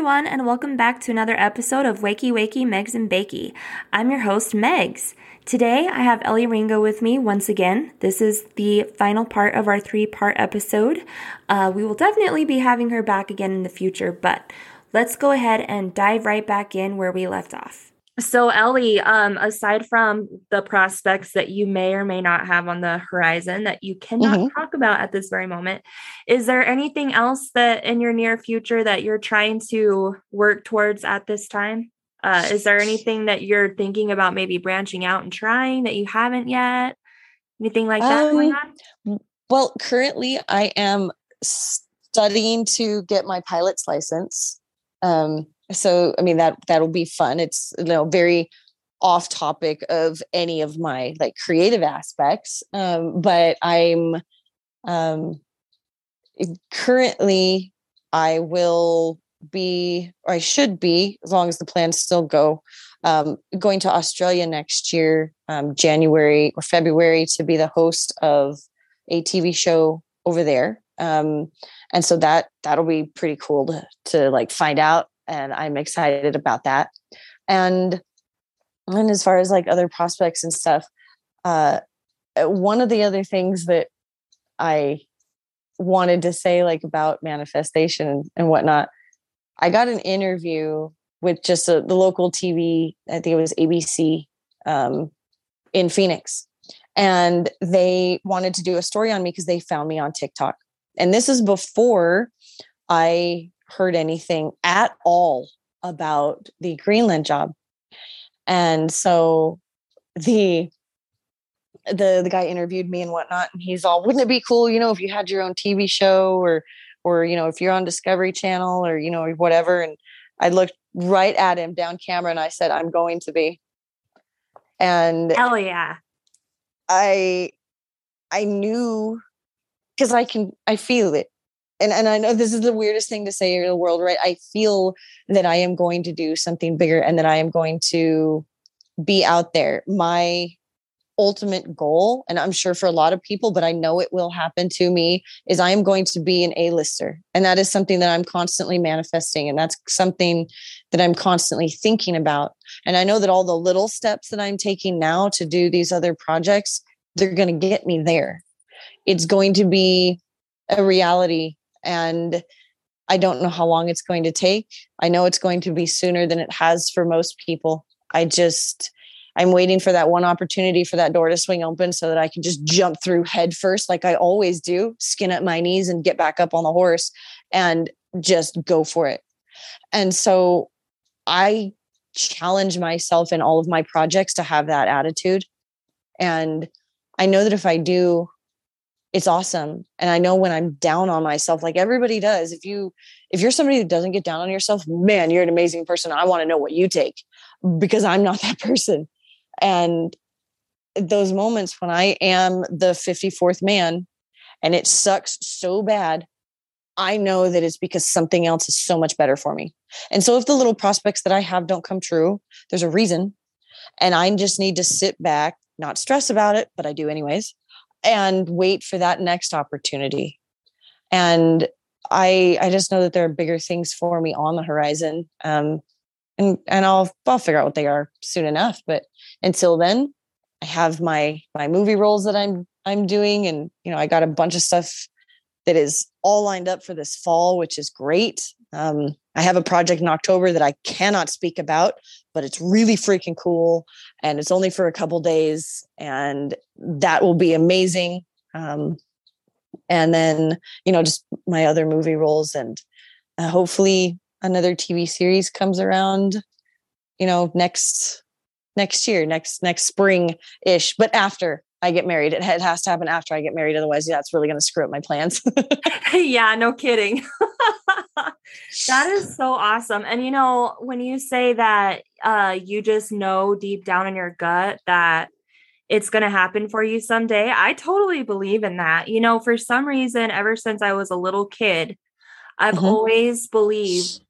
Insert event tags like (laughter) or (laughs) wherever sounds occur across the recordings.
everyone, and welcome back to another episode of Wakey Wakey Megz and Bakey. I'm your host, Megz. Today, I have Elley Ringo with me once again. This is the final part of our three part episode. Uh, we will definitely be having her back again in the future, but let's go ahead and dive right back in where we left off. So, Elley, um, aside from the prospects that you may or may not have on the horizon that you cannot mm-hmm. talk about at this very moment, is there anything else that in your near future that you're trying to work towards at this time? Uh, is there anything that you're thinking about maybe branching out and trying that you haven't yet? Anything like that um, going on? Well, currently I am studying to get my pilot's license. Um, so i mean that that'll be fun. It's you know very off topic of any of my like creative aspects um, but i'm um, currently i will be or i should be as long as the plans still go um, going to australia next year um, january or february to be the host of a tv show over there. Um, and so that that'll be pretty cool to, to like find out and I'm excited about that. And and as far as like other prospects and stuff, uh, uh, one of the other things that I wanted to say like about manifestation and whatnot, I got an interview with just a, the local TV. I think it was ABC um, in Phoenix, and they wanted to do a story on me because they found me on TikTok. And this is before I heard anything at all about the Greenland job. And so the the the guy interviewed me and whatnot, and he's all, wouldn't it be cool, you know, if you had your own TV show or or you know, if you're on Discovery Channel or you know, or whatever. And I looked right at him down camera and I said, I'm going to be. And hell yeah. I I knew because I can I feel it and and I know this is the weirdest thing to say in the world, right? I feel that I am going to do something bigger and that I am going to be out there. My ultimate goal, and I'm sure for a lot of people, but I know it will happen to me, is I am going to be an A-lister. And that is something that I'm constantly manifesting. And that's something that I'm constantly thinking about. And I know that all the little steps that I'm taking now to do these other projects, they're going to get me there. It's going to be a reality and I don't know how long it's going to take. I know it's going to be sooner than it has for most people. I just, I'm waiting for that one opportunity for that door to swing open so that I can just jump through head first, like I always do, skin at my knees and get back up on the horse and just go for it. And so I challenge myself in all of my projects to have that attitude. And I know that if I do, it's awesome and i know when i'm down on myself like everybody does if you if you're somebody who doesn't get down on yourself man you're an amazing person i want to know what you take because i'm not (laughs) that person and those moments when i am the 54th man and it sucks so bad i know that it's because something else is so much better for me and so if the little prospects that i have don't come true there's a reason and i just need to sit back not stress about it but i do anyways and wait for that next opportunity. And I I just know that there are bigger things for me on the horizon. Um, and and I'll I'll figure out what they are soon enough. But until then, I have my my movie roles that I'm I'm doing, and you know I got a bunch of stuff that is all lined up for this fall, which is great. Um, I have a project in October that I cannot speak about, but it's really freaking cool. And it's only for a couple days, and that will be amazing. Um, and then, you know, just my other movie roles, and uh, hopefully another TV series comes around, you know, next next year, next next spring ish, but after I get married. It, has to happen after I get married. Otherwise, yeah, it's really going to screw up my plans. (laughs) (laughs) yeah, no kidding. (laughs) that is so awesome. And you know, when you say that uh, you just know deep down in your gut that it's going to happen for you someday, I totally believe in that. You know, for some reason, ever since I was a little kid, I've mm-hmm. always believed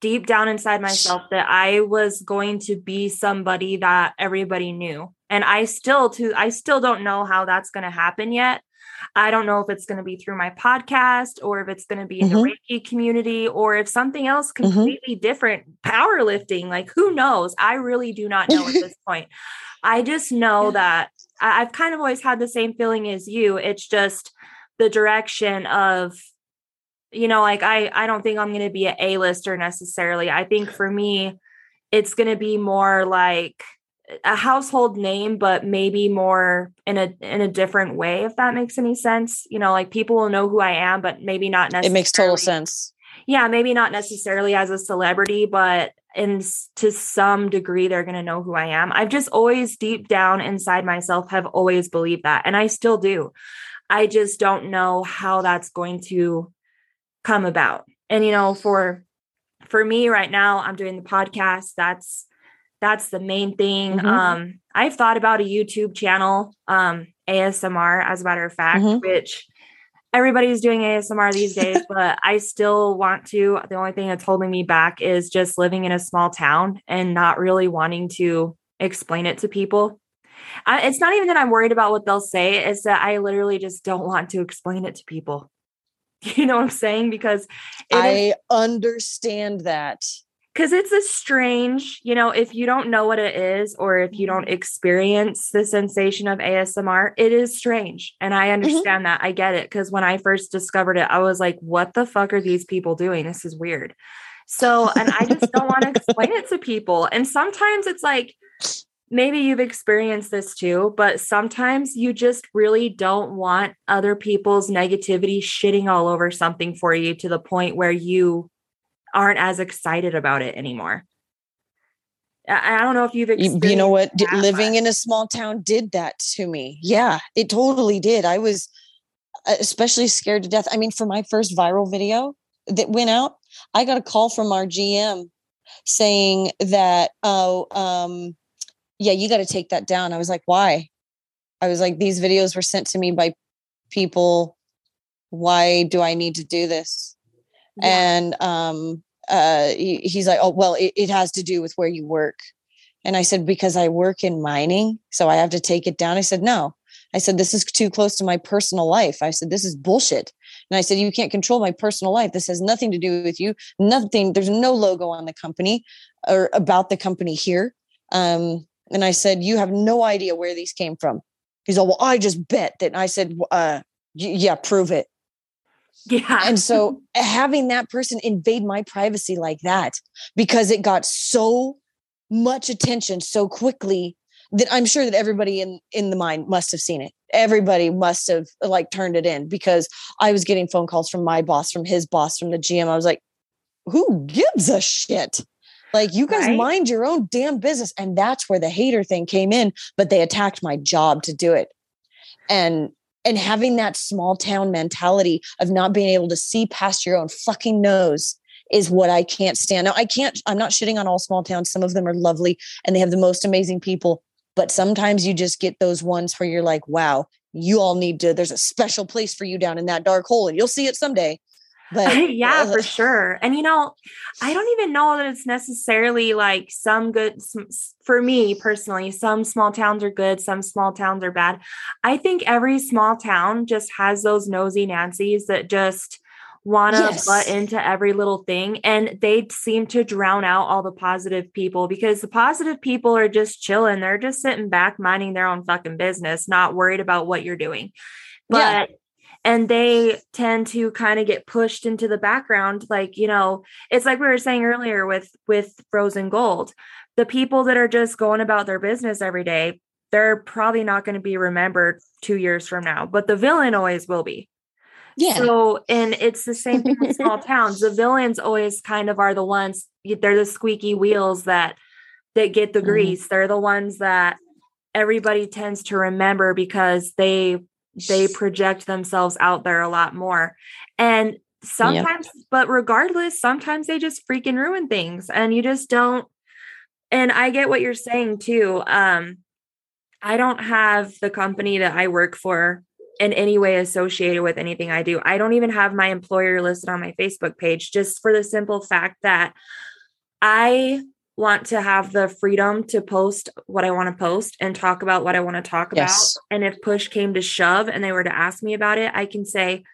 deep down inside myself that I was going to be somebody that everybody knew. And I still to I still don't know how that's going to happen yet, I don't know if it's going to be through my podcast or if it's going to be in mm-hmm. the Reiki community or if something else mm-hmm. completely mm-hmm. different, powerlifting, like who knows? I really do not know at this (laughs) point. I just know yeah. that I've kind of always had the same feeling as you. It's just the direction of you know like i i don't think i'm going to be an a-lister necessarily i think for me it's going to be more like a household name but maybe more in a in a different way if that makes any sense. You know like people will know who i am but maybe not necessarily it makes total sense. Yeah maybe not necessarily as a celebrity but in to some degree they're going to know who i am. I've just always deep down inside myself have always believed that and i still do. I just don't know how that's going to come about. And you know for for me right now i'm doing the podcast. That's that's the main thing mm-hmm. um i've thought about a youtube channel um asmr as a matter of fact mm-hmm. which everybody's doing asmr these (laughs) days but i still want to the only thing that's holding me back is just living in a small town and not really wanting to explain it to people I, it's not even that i'm worried about what they'll say it's that i literally just don't want to explain it to people (laughs) You know what I'm saying? Because I is, understand that. Because it's a strange, you know, if you don't know what it is or if you don't mm-hmm. experience the sensation of ASMR, it is strange. And I mm-hmm. understand mm-hmm. that. I get it. Because when I first discovered it, I was like, what the fuck are these people doing? This is weird. So, and I just don't want to explain it to people. And sometimes it's like, maybe you've experienced this too, but sometimes you just really don't want other people's negativity shitting all over something for you to the point where you aren't as excited about it anymore. I don't know if you've you know what living in a small town did that to me. Yeah, it totally did. I was uh, especially scared to death. I mean, for my first viral video that went out, I got a call from our GM saying that oh um yeah, you got to take that down. I was like, why? I was like, these videos were sent to me by people. Why do I need to do this? Yeah. And um, uh, he, he's like, oh, well, it, it has to do with where you work. And I said, because I work in mining, so I have to take it down. I said, no. I said, this is too close to my personal life. I said, this is bullshit. And I said, you can't control my personal life. This has nothing to do with you. Nothing. There's no logo on the company or about the company here. Um, and I said, You have no idea where these came from. He's all, Well, I just bet that. And I said, uh, Yeah, prove it. (laughs) Yeah. and so having that person invade my privacy like that, because it got so much attention so quickly that I'm sure that everybody in in the mind must have seen it. Everybody must have like turned it in because I was getting phone calls from my boss, from his boss, from the GM. I was like, who gives a shit? Like you guys right? mind your own damn business. And that's where the hater thing came in, but they attacked my job to do it. And and having that small town mentality of not being able to see past your own fucking nose is what I can't stand. Now I can't, I'm not shitting on all small towns. Some of them are lovely and they have the most amazing people. But sometimes you just get those ones where you're like, wow, you all need to, there's a special place for you down in that dark hole and you'll see it someday. But (laughs) yeah, uh, for sure. And you know, I don't even know that it's necessarily like some good for me personally, some small towns are good, some small towns are bad. I think every small town just has those nosy Nancy's that just want to yes. butt into every little thing and they seem to drown out all the positive people because the positive people are just chilling they're just sitting back minding their own fucking business not worried about what you're doing but yeah and they tend to kind of get pushed into the background like you know it's like we were saying earlier with with frozen gold the people that are just going about their business every day they're probably not going to be remembered 2 years from now but the villain always will be yeah. So, and it's the same thing with small (laughs) towns. The villains always kind of are the ones, they're the squeaky wheels that that get the mm-hmm. grease. They're the ones that everybody tends to remember because they they project themselves out there a lot more. And sometimes, yep. but regardless, sometimes they just freaking ruin things and you just don't. And I get what you're saying too. Um, I don't have the company that I work for in any way associated with anything I do. I don't even have my employer listed on my Facebook page just for the simple fact that I want to have the freedom to post what I want to post and talk about what I want to talk Yes. about. And if push came to shove and they were to ask me about it, I can say,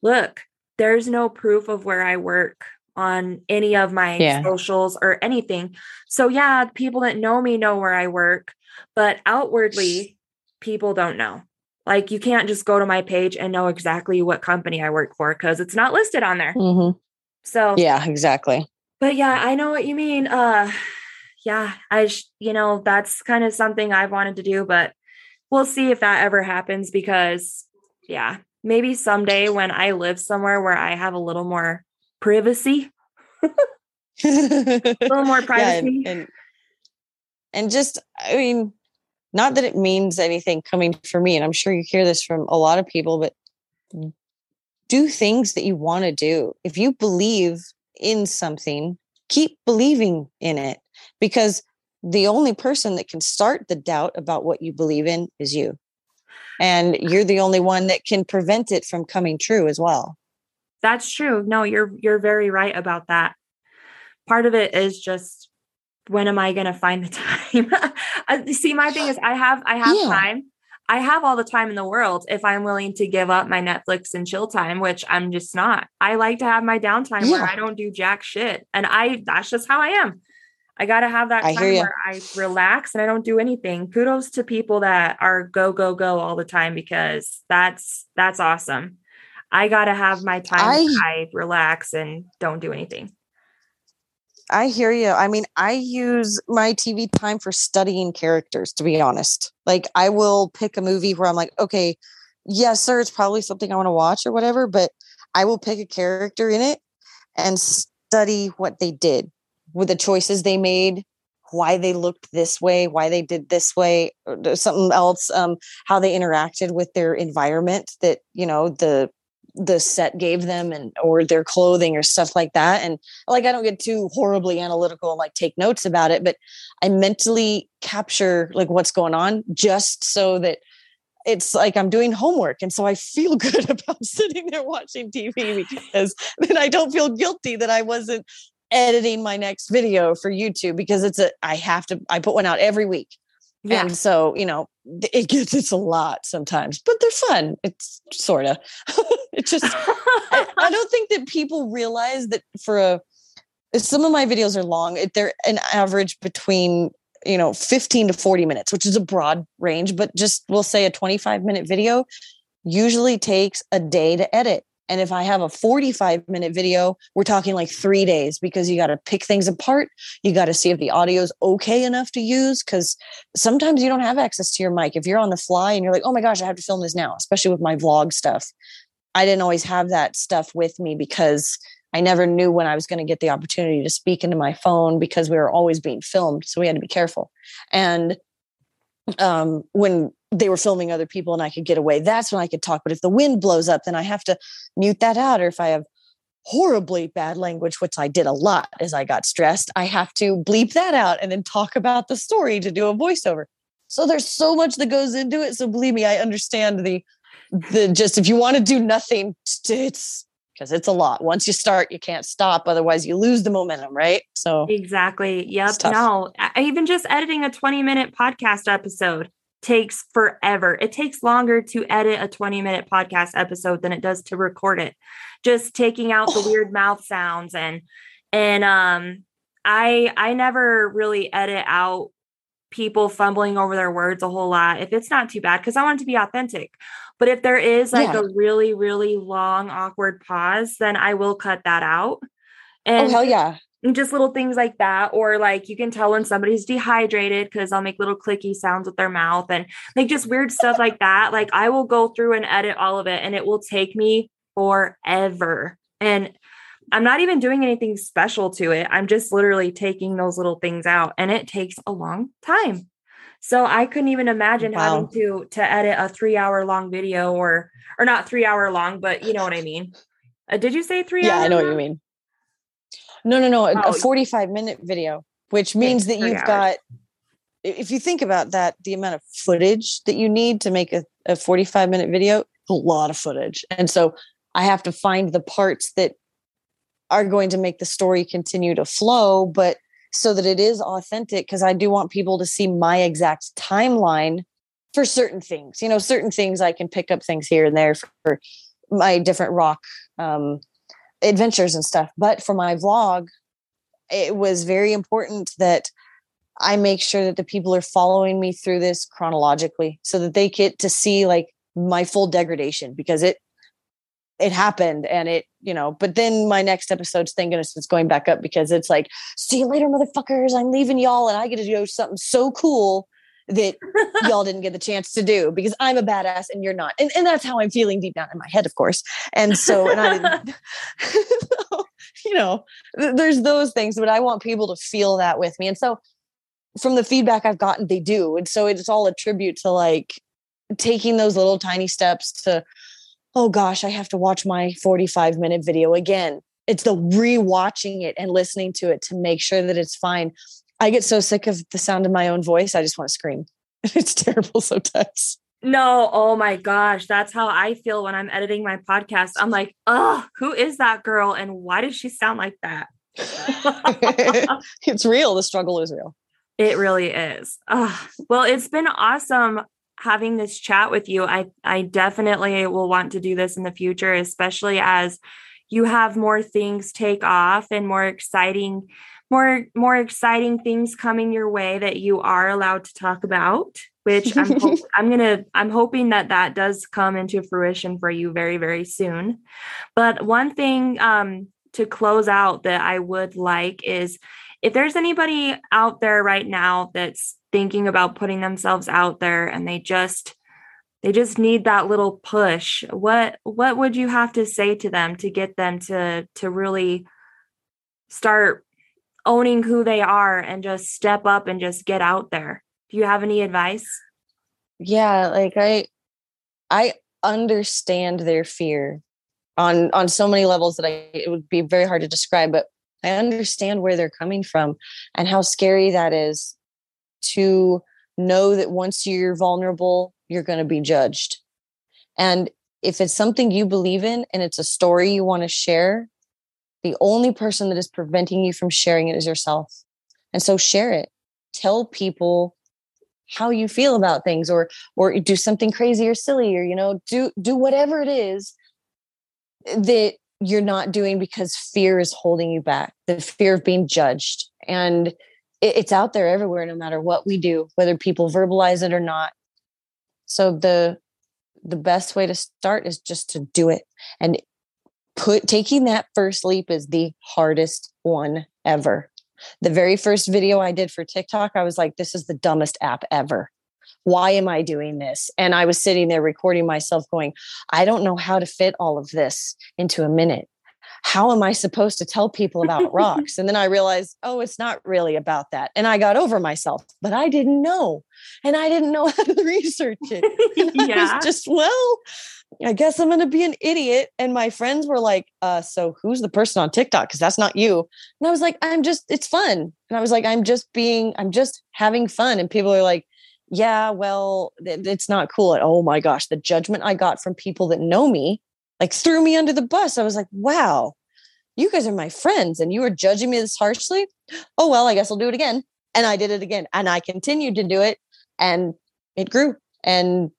look, there's no proof of where I work on any of my Yeah. socials or anything. So, yeah, people that know me know where I work, but outwardly, people don't know. Like, you can't just go to my page and know exactly what company I work for because it's not listed on there. Mhm. So, Yeah, exactly. But yeah, I know what you mean. Uh yeah, I sh- you know, that's kind of something I've wanted to do, but we'll see if that ever happens because yeah, maybe someday when I live somewhere where I have a little more privacy, (laughs) a little more privacy. and, and and just i mean not that it means anything coming from me and i'm sure you hear this from a lot of people but do things that you want to do if you believe in something keep believing in it because the only person that can start the doubt about what you believe in is you and you're the only one that can prevent it from coming true as well That's true. No, you're you're very right about that. Part of it is just when am I going to find the (laughs) time? Uh, See, my thing is I have I have Yeah. time. I have all the time in the world if I'm willing to give up my Netflix and chill time, which I'm just not. I like to have my downtime where I don't do jack shit. And I that's just how I am. I got to have that I time where I relax and I don't do anything. Kudos to people that are go go go all the time because that's that's awesome. I got to have my time where I relax and don't do anything. I hear you. I mean, I use my TV time for studying characters, to be honest. Like, I will pick a movie where I'm like, okay, yes, sir, it's probably something I want to watch or whatever, but I will pick a character in it and study what they did with the choices they made, why they looked this way, why they did this way, or something else, um, how they interacted with their environment that, you know, the the set gave them and or their clothing or stuff like that and like I don't get too horribly analytical and like take notes about it, but I mentally capture like what's going on just so that it's like I'm doing homework. And so I feel (laughs) good about sitting there watching TV because then I don't feel guilty that I wasn't editing my next video for YouTube because it's a I have to I put one out every week. Yeah. And so, you know, it gets it's a lot sometimes, but they're fun. It's sort of. (laughs) it just I, I (laughs) don't think that people realize that for a some of my videos are long. They're an average between you know 15 to 40 minutes, which is a broad range, but just we'll say a 25 minute video usually takes a day to edit. And if I have a 45 minute video, we're talking like three days because you got to pick things apart. You got to see if the audio is okay enough to use because sometimes you don't have access to your mic. If you're on the fly and you're like, oh my gosh, I have to film this now, especially with my vlog stuff. I didn't always have that stuff with me because I never knew when I was going to get the opportunity to speak into my phone because we were always being filmed. So we had to be careful. And um, when they were filming other people and I could get away, that's when I could talk. But if the wind blows up, then I have to mute that out. Or if I have horribly bad language, which I did a lot as I got stressed, I have to bleep that out and then talk about the story to do a voiceover. So there's so much that goes into it. So believe me, I understand the the just if you want to do nothing, it's because it's a lot. Once you start, you can't stop. Otherwise, you lose the momentum, right? So Exactly. Yep. No, I- even just editing a 20 minute podcast episode takes forever. It takes longer to edit a 20 minute podcast episode than it does to record it. Just taking out the weird mouth sounds and and um I I never really edit out people fumbling over their words a whole lot if it's not too bad because I want it to be authentic. But if there is like Yeah. a really really long awkward pause, then I will cut that out. oh And hell yeah. and just little things like that or like you can tell when somebody's dehydrated because i'll make little clicky sounds with their mouth and like just weird stuff like that like i will go through and edit all of it and it will take me forever and i'm not even doing anything special to it i'm just literally taking those little things out and it takes a long time so i couldn't even imagine Wow. having to to edit a three hour long video or or not three hour long but you know what i mean uh, did you say three Yeah, hours I know what you mean. No, no, no. a- Oh. A 45 minute video, which means that you've hours. got, if you think about that, the amount of footage that you need to make a, a 45 minute video, a lot of footage. And so I have to find the parts that are going to make the story continue to flow, but so that it is authentic because I do want people to see my exact timeline for certain things. You know, certain things I can pick up things here and there for, my different rock um, adventures and stuff. But for my vlog, it was very important that I make sure that the people are following me through this chronologically so that they get to see like my full degradation because it it happened and it you know but then my next episode's thank goodness it's going back up because it's like see you later motherfuckers. I'm leaving y'all and i get to do something so cool that (laughs) y'all didn't get the chance to do because i'm a badass and you're not. And, and that's how i'm feeling deep down in my head of course. And so and i didn't (laughs) (laughs) you know there's those things but i want people to feel that with me. And so from the feedback i've gotten they do. And so it's all a tribute to like taking those little tiny steps to oh gosh, I have to watch my 45 minute video again. It's the rewatching it and listening to it to make sure that it's fine. I get so sick of the sound of my own voice. I just want to scream. (laughs) It's terrible sometimes. No, oh my gosh, that's how I feel when I'm editing my podcast. I'm like, oh, who is that girl and why does she sound like that? (laughs) it's real. The struggle is real. It really is. Oh, well, it's been awesome having this chat with you. I I definitely will want to do this in the future, especially as you have more things take off and more exciting more more exciting things coming your way that you are allowed to talk about which i'm (laughs) i'm gonna i'm hoping that that does come into fruition for you very very soon but one thing um to close out that i would like is if there's anybody out there right now that's thinking about putting themselves out there and they just they just need that little push. What what would you have to say to them to get them to to really start owning who they are and just step up and just get out there? Do you have any advice? Yeah like i i understand their fear on on so many levels that i it would be very hard to describe but i understand where they're coming from and how scary that is to know that once you're vulnerable, you're going to be judged. And if it's something you believe in and it's a story you want to share, the only person that is preventing you from sharing it is yourself. And so share it. Tell people how you feel about things or or do something crazy or silly or you know do do whatever it is that you're not doing because fear is holding you back the fear of being judged and it's out there everywhere no matter what we do whether people verbalize it or not. So the the best way to start is just to do it. And put taking that first leap is the hardest one ever. The very first video i did for tiktok i was like this is the dumbest app ever. Why am i doing this? And i was sitting there recording myself going i don't know how to fit all of this into a minute how am I supposed to tell people about (laughs) rocks? And then I realized, oh, it's not really about that. And I got over myself, but I didn't know. And I didn't know (laughs) how to research it. Yeah. I was just, well, I guess I'm going to be an idiot. And my friends were like, uh, so who's the person on TikTok? Because that's not you. And I was like, I'm just, it's fun. And I was like, I'm just being, I'm just having fun. And people are like, yeah, well, it's not cool. And oh my gosh, the judgment I got from people that know me like threw me under the bus. I was like, wow, you guys are my friends and you are judging me this harshly. Oh, well, I guess I'll do it again. And I did it again. And I continued to do it and it grew. And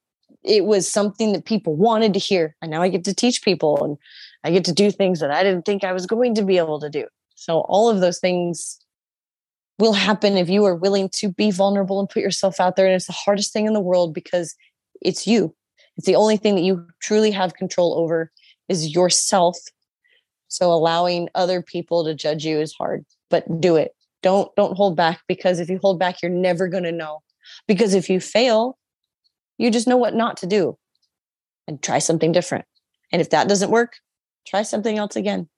it was something that people wanted to hear. And now I get to teach people and I get to do things that I didn't think I was going to be able to do. So all of those things will happen if you are willing to be vulnerable and put yourself out there. And it's the hardest thing in the world because it's you. It's the only thing that you truly have control over is yourself. So allowing other people to judge you is hard, but do it. Don't don't hold back because if you hold back you're never going to know. Because if you fail, you just know what not to do and try something different. And if that doesn't work, try something else again.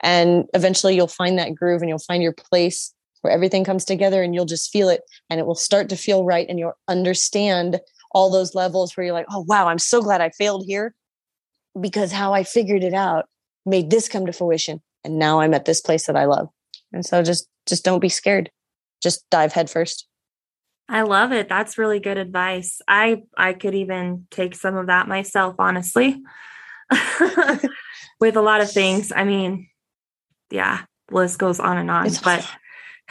And eventually you'll find that groove and you'll find your place where everything comes together and you'll just feel it and it will start to feel right and you'll understand all those levels where you're like, oh, wow, I'm so glad I failed here because how I figured it out made this come to fruition. And now I'm at this place that I love. And so just, just don't be scared. Just dive headfirst. I love it. That's really good advice. I I could even take some of that myself, honestly. (laughs) With a lot of things. I mean, yeah, list goes on and on. It's but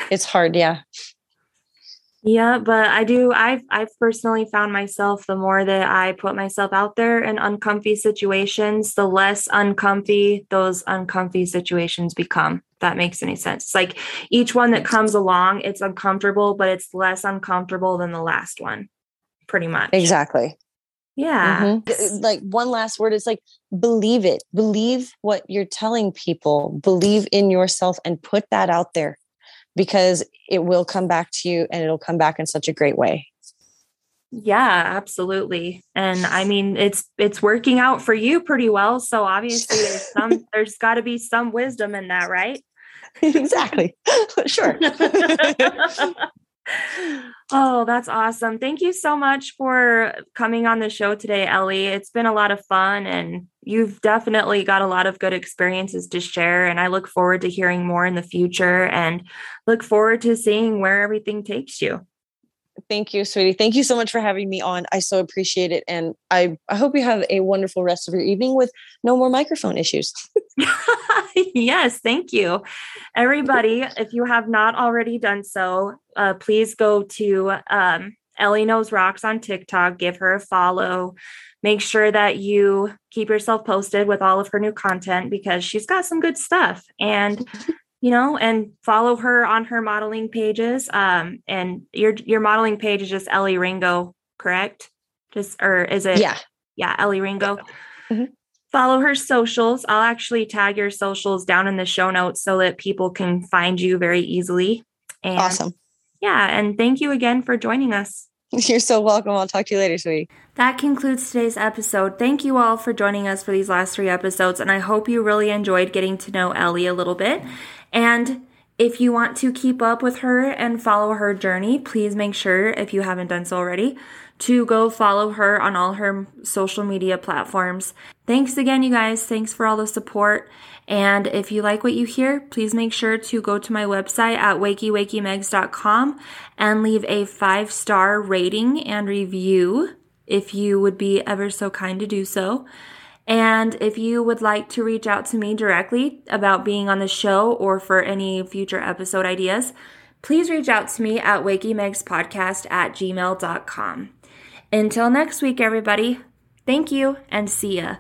it's hard. Yeah. Yeah, but I do I've I've personally found myself the more that I put myself out there in uncomfy situations, the less uncomfy those uncomfy situations become. that makes any sense. It's like each one that comes along, it's uncomfortable, but it's less uncomfortable than the last one. Pretty much. Exactly. Yeah. Mm-hmm. Like one last word is like believe it. Believe what you're telling people. Believe in yourself and put that out there because it will come back to you and it'll come back in such a great way. Yeah, absolutely. And I mean it's it's working out for you pretty well, so obviously there's some (laughs) there's got to be some wisdom in that, right? exactly. (laughs) sure. (laughs) oh, that's awesome. Thank you so much for coming on the show today, Elley. It's been a lot of fun and you've definitely got a lot of good experiences to share. And I look forward to hearing more in the future and look forward to seeing where everything takes you. Thank you, sweetie. Thank you so much for having me on. I so appreciate it. And I, I hope you have a wonderful rest of your evening with no more microphone issues. (laughs) yes, thank you. Everybody, if you have not already done so, uh, please go to um, Elley Knows Rocks on TikTok, give her a follow. Make sure that you keep yourself posted with all of her new content because she's got some good stuff. And you know, and follow her on her modeling pages. Um, and your your modeling page is just Elley Ringo, correct? Just or is it? Yeah, yeah, Elley Ringo. Mm-hmm. Follow her socials. I'll actually tag your socials down in the show notes so that people can find you very easily. And awesome. Yeah, and thank you again for joining us. (laughs) You're so welcome. I'll talk to you later, sweetie. That concludes today's episode. Thank you all for joining us for these last three episodes, and I hope you really enjoyed getting to know Elley a little bit. And if you want to keep up with her and follow her journey, please make sure, if you haven't done so already, to go follow her on all her social media platforms. Thanks again, you guys. Thanks for all the support. And if you like what you hear, please make sure to go to my website at wakeywakeymegz.com and leave a five star rating and review if you would be ever so kind to do so. And if you would like to reach out to me directly about being on the show or for any future episode ideas, please reach out to me at wakeyMegzPodcast at gmail.com. Until next week, everybody, thank you and see ya.